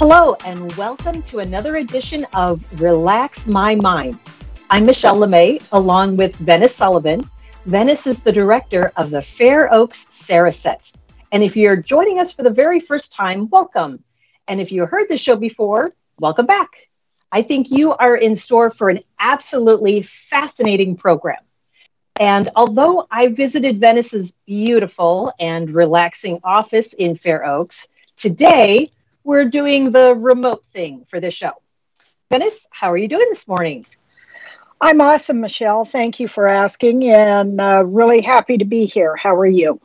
Hello, and welcome to another edition of Relax My Mind. I'm Michelle LeMay, along with Venice Sullivan. Venice is the director of the Fair Oaks Cereset. And if you're joining us for the very first time, welcome. And if you heard the show before, welcome back. I think you are in store for an absolutely fascinating program. And although I visited Venice's beautiful and relaxing office in Fair Oaks, today we're doing the remote thing for the show. Venice, how are you doing this morning? I'm awesome, Michelle. Thank you for asking and uh, really happy to be here. How are you?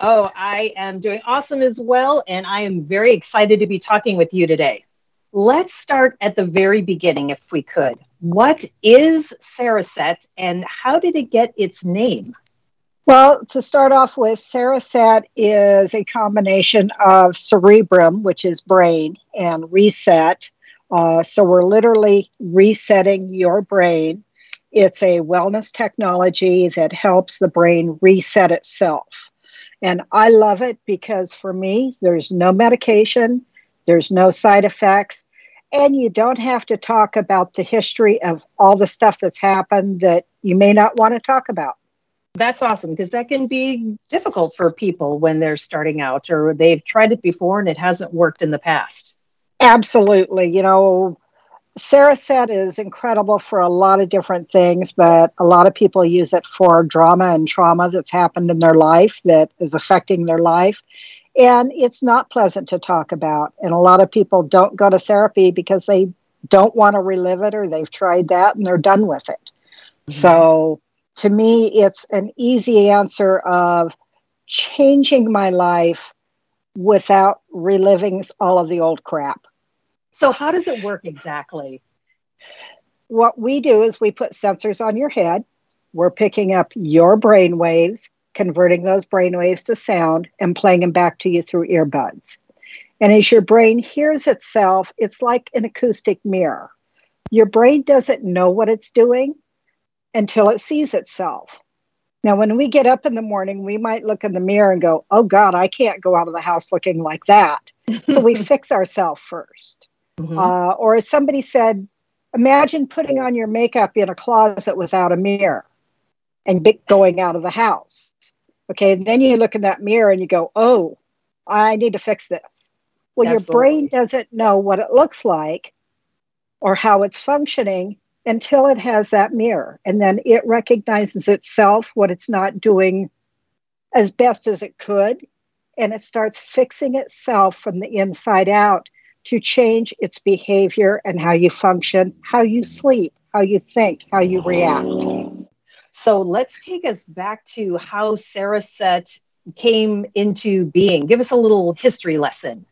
Oh, I am doing awesome as well. And I am very excited to be talking with you today. Let's start at the very beginning, if we could. What is Cereset and how did it get its name? Well, to start off with, Cereset is a combination of cerebrum, which is brain, and reset. Uh, so we're literally resetting your brain. It's a wellness technology that helps the brain reset itself. And I love it because for me, there's no medication, there's no side effects, and you don't have to talk about the history of all the stuff that's happened that you may not want to talk about. That's awesome because that can be difficult for people when they're starting out or they've tried it before and it hasn't worked in the past. Absolutely. You know, Cereset is incredible for a lot of different things, but a lot of people use it for drama and trauma that's happened in their life that is affecting their life. And it's not pleasant to talk about. And a lot of people don't go to therapy because they don't want to relive it or they've tried that and they're done with it. Mm-hmm. So to me, it's an easy answer of changing my life without reliving all of the old crap. So, how does it work exactly? What we do is we put sensors on your head. We're picking up your brain waves, converting those brain waves to sound, and playing them back to you through earbuds. And as your brain hears itself, it's like an acoustic mirror. Your brain doesn't know what it's doing, until it sees itself. Now, when we get up in the morning, we might look in the mirror and go, Oh God, I can't go out of the house looking like that. so we fix ourselves 1st mm-hmm. uh, or as somebody said, imagine putting on your makeup in a closet without a mirror and going out of the house. Okay, and then you look in that mirror and you go, Oh, I need to fix this. Well, Absolutely. your brain doesn't know what it looks like or how it's functioning until it has that mirror. And then it recognizes itself, what it's not doing as best as it could. And it starts fixing itself from the inside out to change its behavior and how you function, how you sleep, how you think, how you react. So let's take us back to how Cereset came into being. Give us a little history lesson.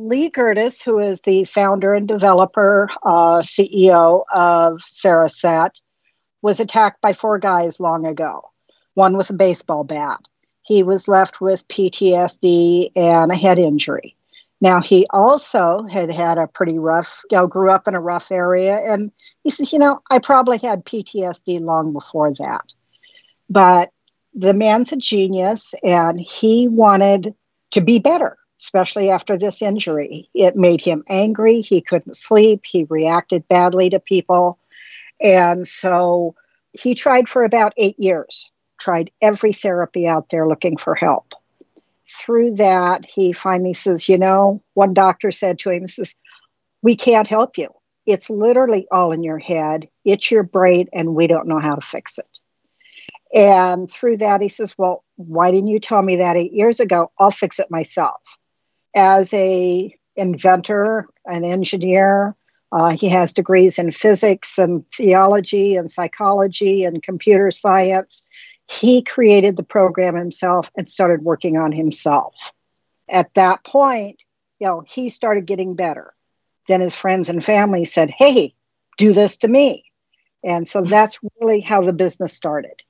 Lee Gerdes, who is the founder and developer, uh, CEO of Cereset, was attacked by four guys long ago, one with a baseball bat. He was left with PTSD and a head injury. Now, he also had had a pretty rough, you know, grew up in a rough area. And he says, you know, I probably had PTSD long before that. But the man's a genius and he wanted to be better especially after this injury. It made him angry. He couldn't sleep. He reacted badly to people. And so he tried for about eight years, tried every therapy out there looking for help. Through that, he finally says, You know, one doctor said to him, says, We can't help you. It's literally all in your head. It's your brain, and we don't know how to fix it. And through that, he says, Well, why didn't you tell me that eight years ago? I'll fix it myself as a inventor, an engineer. Uh, he has degrees in physics and theology and psychology and computer science. He created the program himself and started working on himself. At that point, you know, he started getting better. Then his friends and family said, "Hey, do this to me." And so that's really how the business started.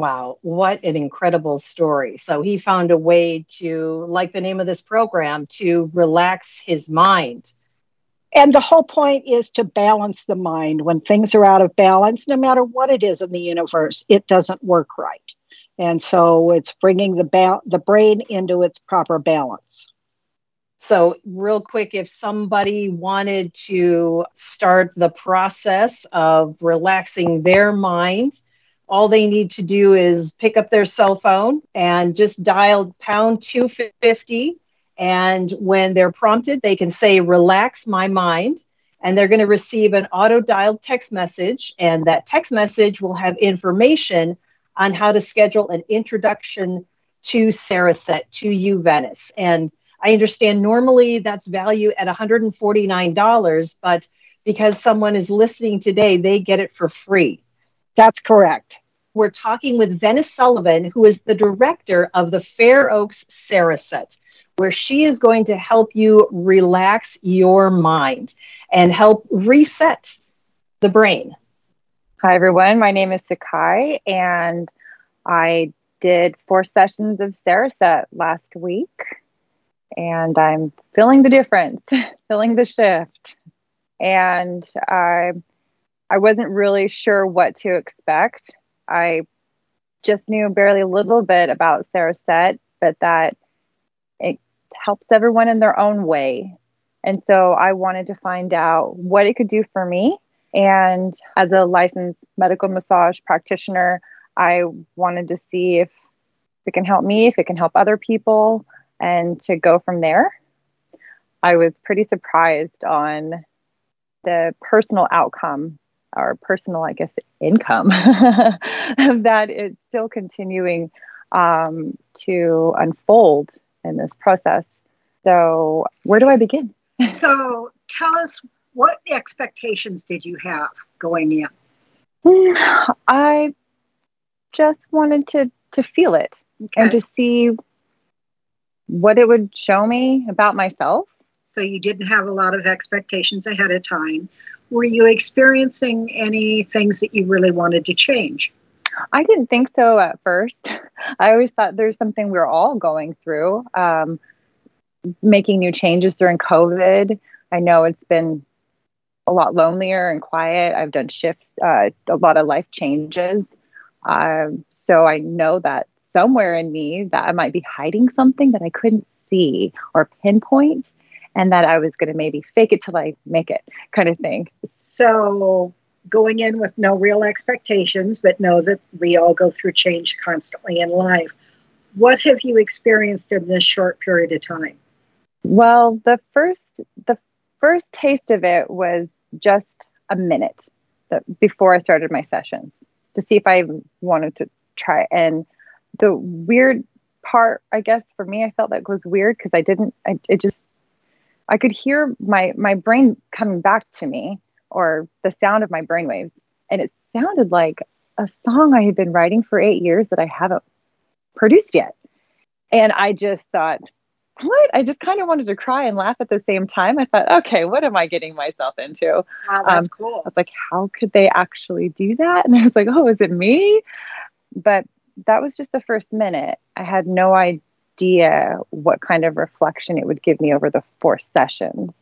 Wow, what an incredible story. So he found a way to, like the name of this program, to relax his mind. And the whole point is to balance the mind. When things are out of balance, no matter what it is in the universe, it doesn't work right. And so it's bringing the ba- the brain into its proper balance. So, real quick, if somebody wanted to start the process of relaxing their mind, all they need to do is pick up their cell phone and just dial pound 250. And when they're prompted, they can say, Relax my mind. And they're going to receive an auto dialed text message. And that text message will have information on how to schedule an introduction to Cereset, to you, Venice. And I understand normally that's value at $149, but because someone is listening today, they get it for free. That's correct. We're talking with Venice Sullivan, who is the director of the Fair Oaks Cereset, where she is going to help you relax your mind and help reset the brain. Hi, everyone. My name is Sakai, and I did four sessions of Cereset last week and I'm feeling the difference, feeling the shift. And I, I wasn't really sure what to expect. I just knew barely a little bit about Cereset, but that it helps everyone in their own way. And so I wanted to find out what it could do for me. And as a licensed medical massage practitioner, I wanted to see if it can help me, if it can help other people and to go from there. I was pretty surprised on the personal outcome or personal, I guess, income that it's still continuing um, to unfold in this process. So, where do I begin? so, tell us what expectations did you have going in? I just wanted to to feel it okay. and to see what it would show me about myself. So you didn't have a lot of expectations ahead of time. Were you experiencing any things that you really wanted to change? I didn't think so at first. I always thought there's something we are all going through. Um, making new changes during COVID. I know it's been a lot lonelier and quiet. I've done shifts, uh, a lot of life changes. Um, so I know that somewhere in me that I might be hiding something that I couldn't see or pinpoint, and that I was going to maybe fake it till I make it kind of thing. So, going in with no real expectations, but know that we all go through change constantly in life. What have you experienced in this short period of time? Well, the first the first taste of it was just a minute before I started my sessions to see if I wanted to try and the weird part, I guess, for me, I felt that was weird because I didn't, I, it just, I could hear my, my brain coming back to me or the sound of my brainwaves. And it sounded like a song I had been writing for eight years that I haven't produced yet. And I just thought, what? I just kind of wanted to cry and laugh at the same time. I thought, okay, what am I getting myself into? Wow, that's um, cool. I was like, how could they actually do that? And I was like, oh, is it me? But that was just the first minute. I had no idea what kind of reflection it would give me over the four sessions.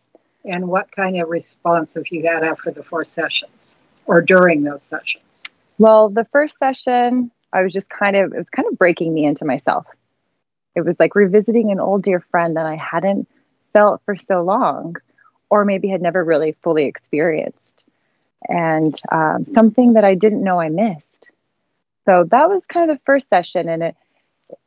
And what kind of response have you had after the four sessions or during those sessions? Well, the first session, I was just kind of, it was kind of breaking me into myself. It was like revisiting an old dear friend that I hadn't felt for so long, or maybe had never really fully experienced. And um, something that I didn't know I missed. So that was kind of the first session. And it,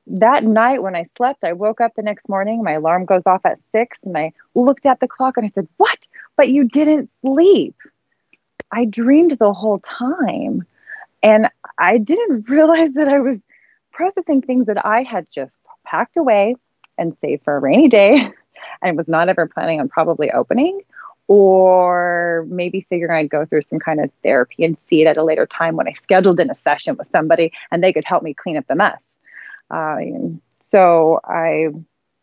that night when I slept, I woke up the next morning. My alarm goes off at six, and I looked at the clock and I said, What? But you didn't sleep. I dreamed the whole time. And I didn't realize that I was processing things that I had just packed away and saved for a rainy day and was not ever planning on probably opening or maybe figuring I'd go through some kind of therapy and see it at a later time when I scheduled in a session with somebody and they could help me clean up the mess. Um, so I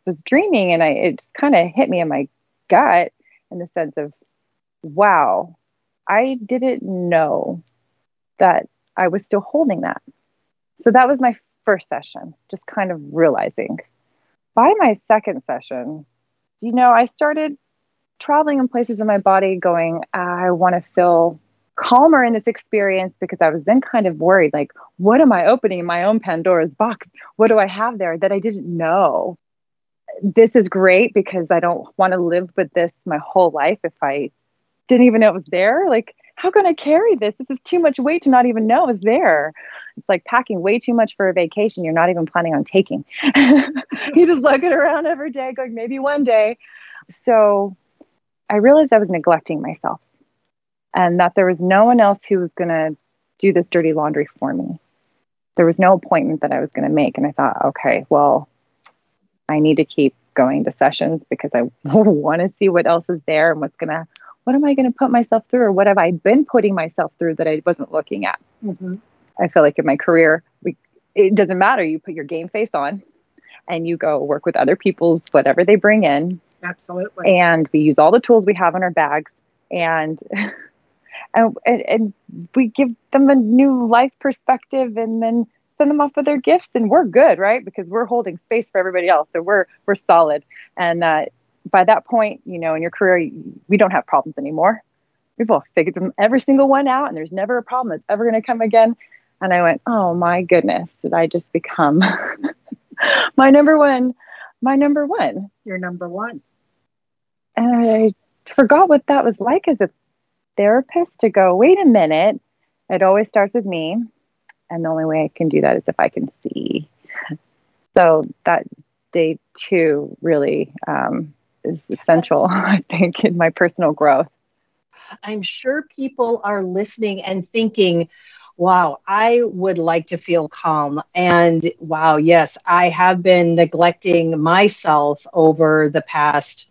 was dreaming and I it just kind of hit me in my gut in the sense of, wow, I didn't know that I was still holding that. So that was my first session, just kind of realizing. By my second session, you know, I started traveling in places in my body going, I want to feel calmer in this experience because I was then kind of worried like, what am I opening in my own Pandora's box? What do I have there that I didn't know? this is great because I don't want to live with this my whole life if I didn't even know it was there. Like, how can I carry this? This is too much weight to not even know it's there. It's like packing way too much for a vacation you're not even planning on taking. you just looking around every day, going, maybe one day. So I realized I was neglecting myself and that there was no one else who was going to do this dirty laundry for me. There was no appointment that I was going to make. And I thought, okay, well, I need to keep going to sessions because I want to see what else is there and what's going to, what am I going to put myself through or what have I been putting myself through that I wasn't looking at? Mm-hmm. I feel like in my career, we, it doesn't matter. You put your game face on and you go work with other people's whatever they bring in. Absolutely. And we use all the tools we have in our bags and and, and we give them a new life perspective and then send them off with their gifts and we're good right? Because we're holding space for everybody else. So we're we're solid. And uh, by that point you know in your career we don't have problems anymore. We've all figured them every single one out and there's never a problem that's ever going to come again. And i went oh my goodness did i just become my number one my number one? Your number one. And i forgot what that was like as a therapist to go wait a minute it always starts with me and the only way I can do that is if I can see. So that day two really um, is essential, I think, in my personal growth. I'm sure people are listening and thinking, wow, I would like to feel calm. And wow, yes, I have been neglecting myself over the past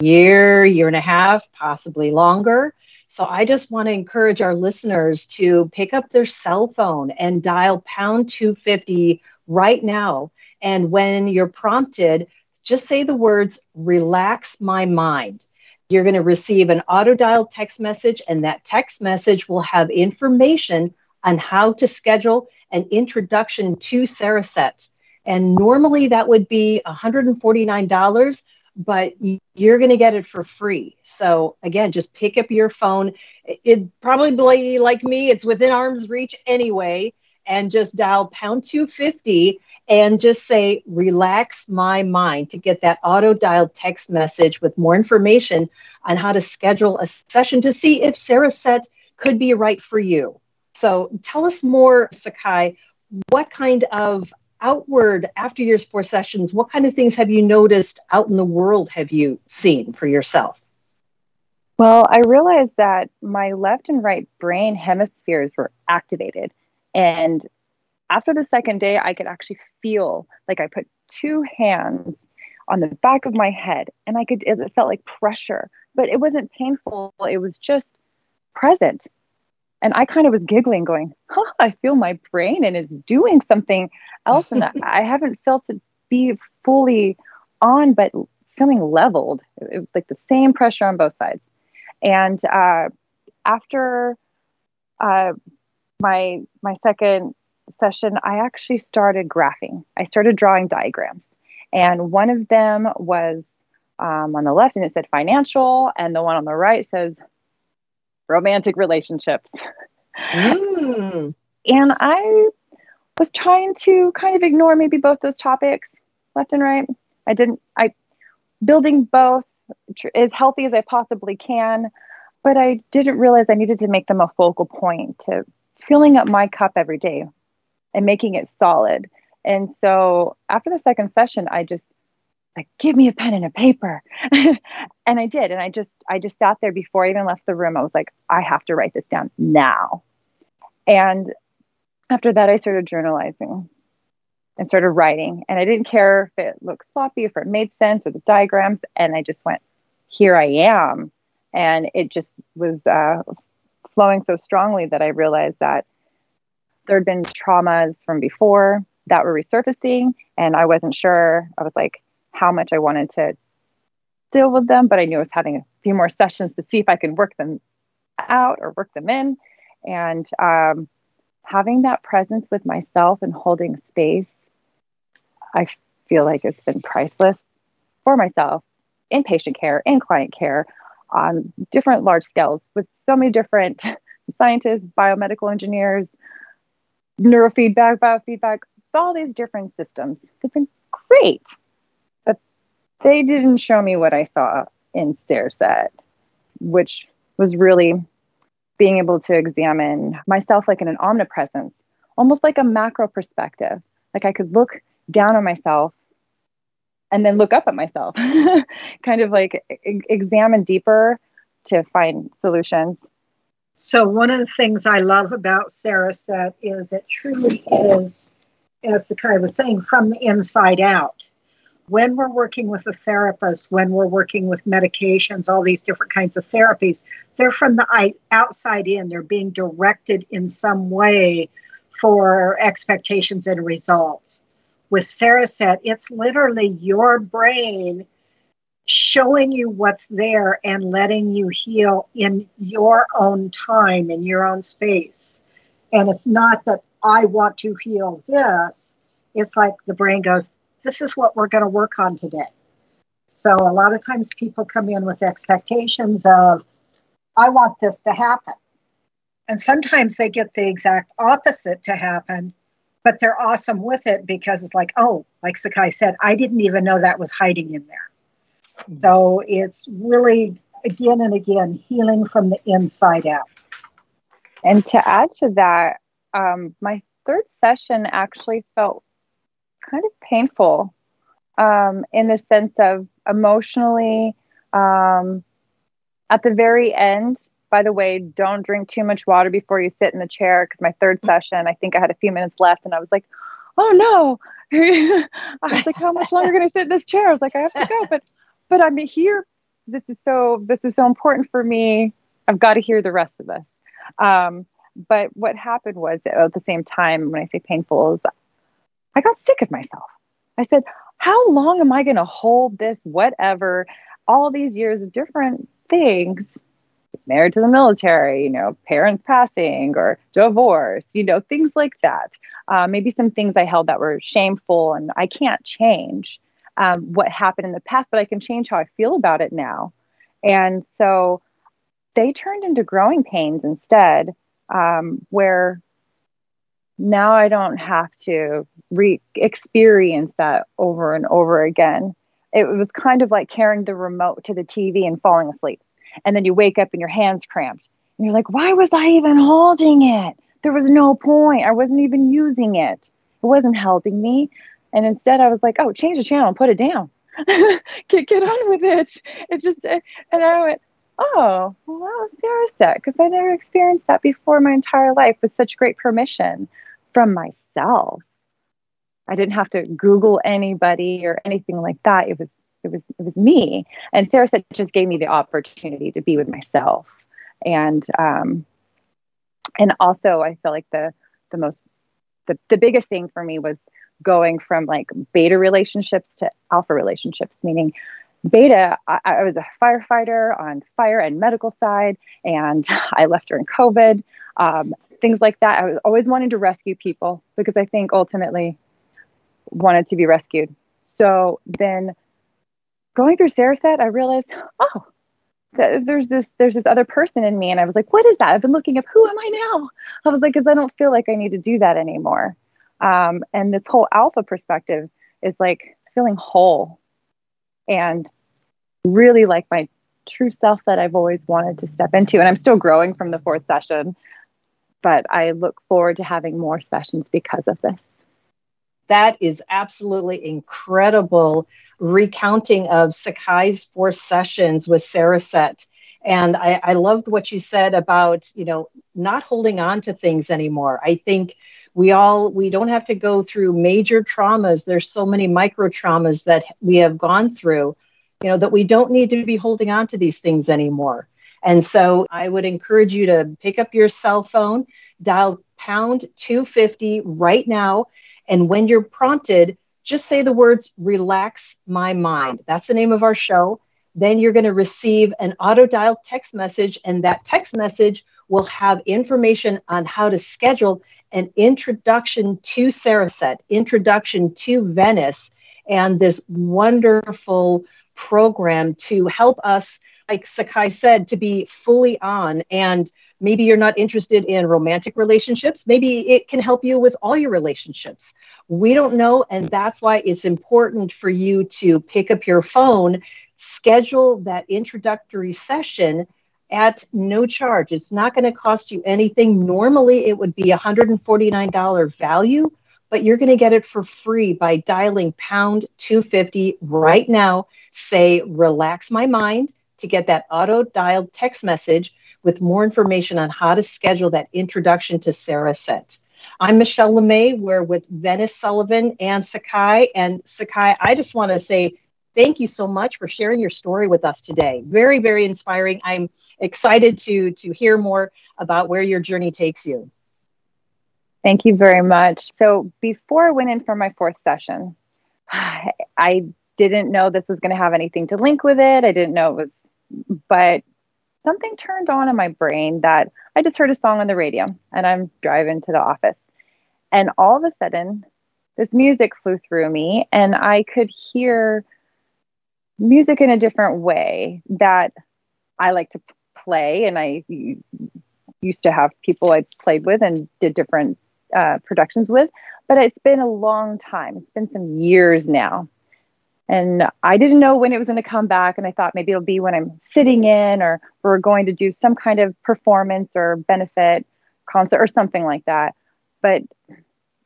year, year and a half, possibly longer. So I just want to encourage our listeners to pick up their cell phone and dial pound 250 right now. And when you're prompted, just say the words, relax my mind. You're going to receive an auto dial text message, and that text message will have information on how to schedule an introduction to Cereset. And normally that would be $149 but you're going to get it for free. So again, just pick up your phone. It probably like me, it's within arm's reach anyway, and just dial pound 250 and just say relax my mind to get that auto dial text message with more information on how to schedule a session to see if Cereset could be right for you. So tell us more, Sakai. What kind of outward after your four sessions, what kind of things have you noticed out in the world have you seen for yourself? Well, I realized that my left and right brain hemispheres were activated. And after the second day, I could actually feel like I put two hands on the back of my head and I could, it felt like pressure, but it wasn't painful. It was just present. And I kind of was giggling, going, huh, I feel my brain and it's doing something else. And I haven't felt it be fully on, but feeling leveled. It was like the same pressure on both sides. And uh, after uh, my my second session, I actually started graphing. I started drawing diagrams, and one of them was um, on the left, and it said financial, and the one on the right says romantic relationships. Mm. and I was trying to kind of ignore maybe both those topics left and right. I didn't, I, building both as healthy as I possibly can, but I didn't realize I needed to make them a focal point to filling up my cup every day and making it solid. And so after the second session, I just like give me a pen and a paper. And i did. And i just i just sat there before i even left the room. I was like i have to write this down now. And after that i started journalizing and started writing. And i didn't care if it looked sloppy if it made sense or the diagrams. And i just went here i am. And it just was uh, flowing so strongly that i realized that there had been traumas from before that were resurfacing. And i wasn't sure. I was like how much I wanted to deal with them, but I knew I was having a few more sessions to see if I could work them out or work them in. And um, having that presence with myself and holding space, I feel like it's been priceless for myself in patient care, in client care, on different large scales with so many different scientists, biomedical engineers, neurofeedback, biofeedback, all these different systems. It's been great they didn't show me what I saw in Cereset, which was really being able to examine myself like in an omnipresence, almost like a macro perspective. Like I could look down on myself and then look up at myself, kind of like e- examine deeper to find solutions. So, one of the things I love about Cereset is it truly is, as Sakai was saying, from the inside out. When we're working with a therapist, when we're working with medications, all these different kinds of therapies, they're from the outside in. They're being directed in some way for expectations and results. With Cereset, it's literally your brain showing you what's there and letting you heal in your own time, in your own space. And it's not that I want to heal this. It's like the brain goes, this is what we're going to work on today. So a lot of times people come in with expectations of, I want this to happen. And sometimes they get the exact opposite to happen, but they're awesome with it because it's like, oh, like Sakai said, I didn't even know that was hiding in there. So it's really, again and again, healing from the inside out. And to add to that, um, my third session actually felt kind of painful um, in the sense of emotionally. Um, at the very end, by the way, don't drink too much water before you sit in the chair because my third session, I think I had a few minutes left and I was like, oh no. I was like, how much longer can I sit in this chair? I was like, I have to go. But but I'm here. This is so this is so important for me. I've got to hear the rest of this. Um, but what happened was at the same time, when I say painful, is I got sick of myself. I said, how long am I going to hold this, whatever, all these years of different things, married to the military, you know, parents passing or divorce, you know, things like that. Uh, maybe some things I held that were shameful and I can't change um, what happened in the past, but I can change how I feel about it now. And so they turned into growing pains instead, um, where now I don't have to re experience that over and over again. It was kind of like carrying the remote to the TV and falling asleep. And then you wake up and your hands cramped. And you're like, why was I even holding it? There was no point. I wasn't even using it. It wasn't helping me. And instead, I was like, oh, change the channel and put it down. get, get on with it. It just, uh, and I went, oh, well, that was Cereset because I never experienced that before my entire life with such great permission from myself. I didn't have to Google anybody or anything like that. It was it was it was me. And Cereset just gave me the opportunity to be with myself. And um and also I feel like the the most the, the biggest thing for me was going from like beta relationships to alpha relationships, meaning beta, I, I, was a firefighter on fire and medical side, and I left during COVID, um, things like that. I was always wanting to rescue people because I think ultimately wanted to be rescued. So then going through Cereset, I realized, oh, there's this there's this other person in me and i was like what is that i've been looking up who am i now i was like because i don't feel like i need to do that anymore um, and this whole alpha perspective is like feeling whole and really like my true self that I've always wanted to step into. And I'm still growing from the fourth session, but I look forward to having more sessions because of this. That is absolutely incredible recounting of Sakai's four sessions with Cereset. And I, I loved what you said about, you know, not holding on to things anymore. I think we all we don't have to go through major traumas there's so many micro traumas that we have gone through you know that we don't need to be holding on to these things anymore and so i would encourage you to pick up your cell phone dial pound 250 right now. And when you're prompted just say the words relax my mind. That's the name of our show. Then you're going to receive an auto dial text message and that text message will have information on how to schedule an introduction to Cereset, introduction to Venice, and this wonderful program to help us, like Sakai said, to be fully on. And maybe you're not interested in romantic relationships. Maybe it can help you with all your relationships. We don't know. And that's why it's important for you to pick up your phone, schedule that introductory session at no charge. It's not going to cost you anything. Normally, it would be $149 value, but you're going to get it for free by dialing pound 250 right now. Say, relax my mind to get that auto dialed text message with more information on how to schedule that introduction to Cereset. I'm Michelle LeMay. We're with Venice Sullivan and Sakai. And Sakai, I just want to say thank you so much for sharing your story with us today. Very, very inspiring. I'm excited to to hear more about where your journey takes you. Thank you very much. So before I went in for my fourth session, I didn't know this was going to have anything to link with it. I didn't know it was, but something turned on in my brain that I just heard a song on the radio and I'm driving to the office. And all of a sudden, this music flew through me and I could hear music in a different way that I like to play. And I used to have people I played with and did different uh, productions with, but it's been a long time. It's been some years now. And I didn't know when it was going to come back. And I thought maybe it'll be when I'm sitting in or we're going to do some kind of performance or benefit concert or something like that. But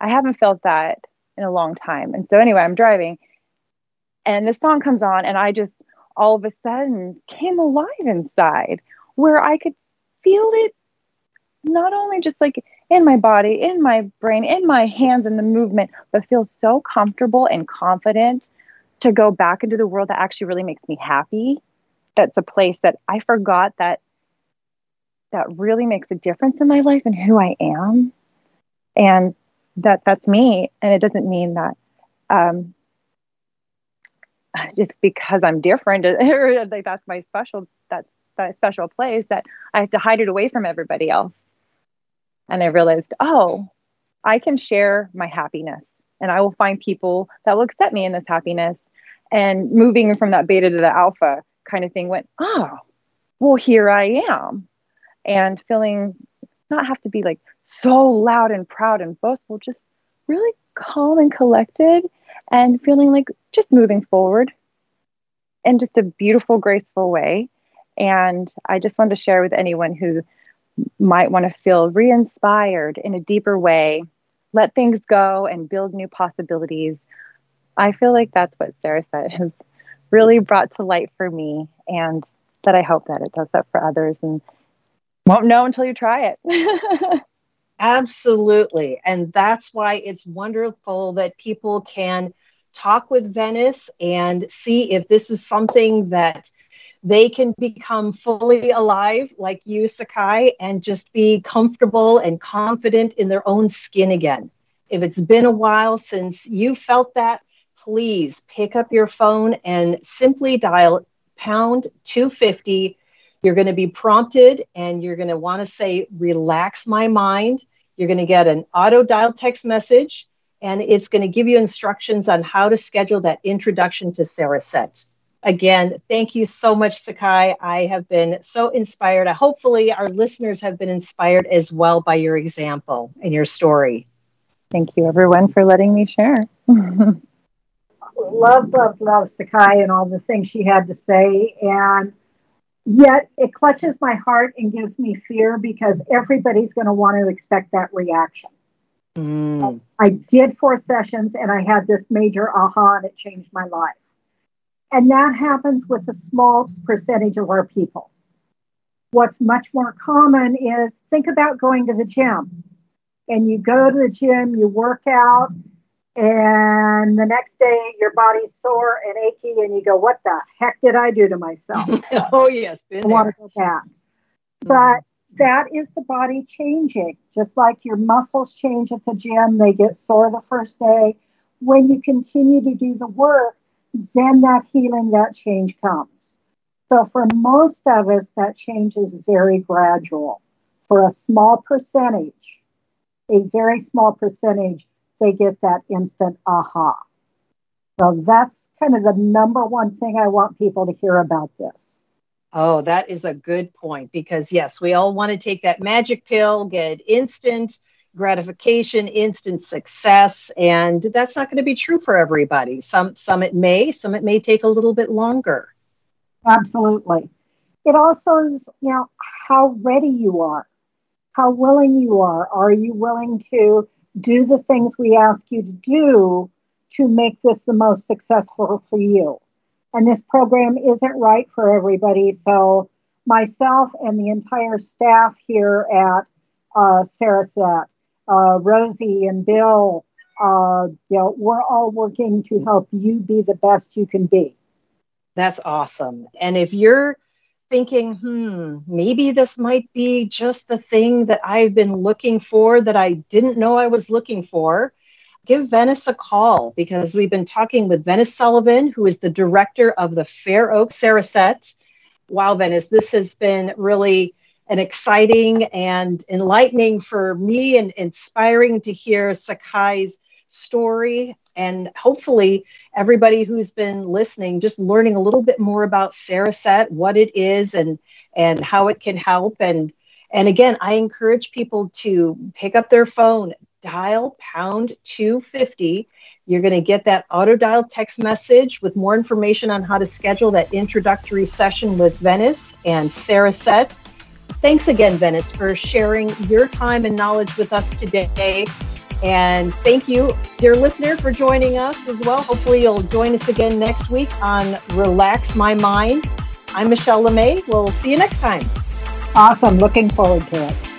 I haven't felt that in a long time. And so, anyway, I'm driving and the song comes on and i just all of a sudden came alive inside where i could feel it not only just like in my body in my brain in my hands in the movement but feel so comfortable and confident to go back into the world that actually really makes me happy. That's a place that i forgot that that really makes a difference in my life and who i am. And that that's me. And it doesn't mean that um, just because I'm different, like that's my special, that's that special place that I have to hide it away from everybody else. And I realized, oh, I can share my happiness and I will find people that will accept me in this happiness. And moving from that beta to the alpha kind of thing went, oh, well, here I am. And feeling not have to be like so loud and proud and boastful, just really calm and collected and feeling like just moving forward in just a beautiful, graceful way. And I just wanted to share with anyone who might want to feel re inspired in a deeper way, let things go and build new possibilities. I feel like that's what Cereset has really brought to light for me, and that I hope that it does that for others and won't know until you try it. Absolutely. And that's why it's wonderful that people can talk with Venice and see if this is something that they can become fully alive like you, Sakai, and just be comfortable and confident in their own skin again. If it's been a while since you felt that, please pick up your phone and simply dial pound 250. You're going to be prompted and you're going to want to say, relax my mind. You're going to get an auto dial text message, and it's going to give you instructions on how to schedule that introduction to Cereset. Again, thank you so much, Sakai. I have been so inspired. Hopefully, our listeners have been inspired as well by your example and your story. Thank you, everyone, for letting me share. love, love, love Sakai and all the things she had to say. And Yet it clutches my heart and gives me fear because everybody's going to want to expect that reaction. Mm. I did four sessions and I had this major aha and it changed my life. And that happens with a small percentage of our people. What's much more common is think about going to the gym. And you go to the gym, you work out, and the next day your body's sore and achy and you go what the heck did i do to myself? Oh yes i want to go back. Mm-hmm. but that is the body changing. Just like your muscles change at the gym they get sore the first day. When you continue to do the work then that healing that change comes so for most of us that change is very gradual for a small percentage a very small percentage they get that instant aha. So that's kind of the number one thing I want people to hear about this. Oh, that is a good point because, yes, we all want to take that magic pill, get instant gratification, instant success, and that's not going to be true for everybody. Some, some it may, some it may take a little bit longer. Absolutely. It also is, you know, how ready you are, how willing you are. Are you willing to do the things we ask you to do to make this the most successful for you? And this program isn't right for everybody. So, myself and the entire staff here at uh, Cereset, uh, Rosie and Bill, uh, you know, we're all working to help you be the best you can be. That's awesome. And if you're thinking, hmm, maybe this might be just the thing that I've been looking for that I didn't know I was looking for, give Venice a call because we've been talking with Venice Sullivan, who is the director of the Fair Oak Cereset. Wow, Venice, this has been really an exciting and enlightening for me and inspiring to hear Sakai's story and hopefully everybody who's been listening just learning a little bit more about Cereset, what it is and and how it can help and and again, I encourage people to pick up their phone, dial pound 250. You're going to get that auto dial text message with more information on how to schedule that introductory session with Venice and Cereset. Thanks again, Venice, for sharing your time and knowledge with us today. And thank you, dear listener, for joining us as well. Hopefully, you'll join us again next week on Relax My Mind. I'm Michelle LeMay. We'll see you next time. Awesome. Looking forward to it.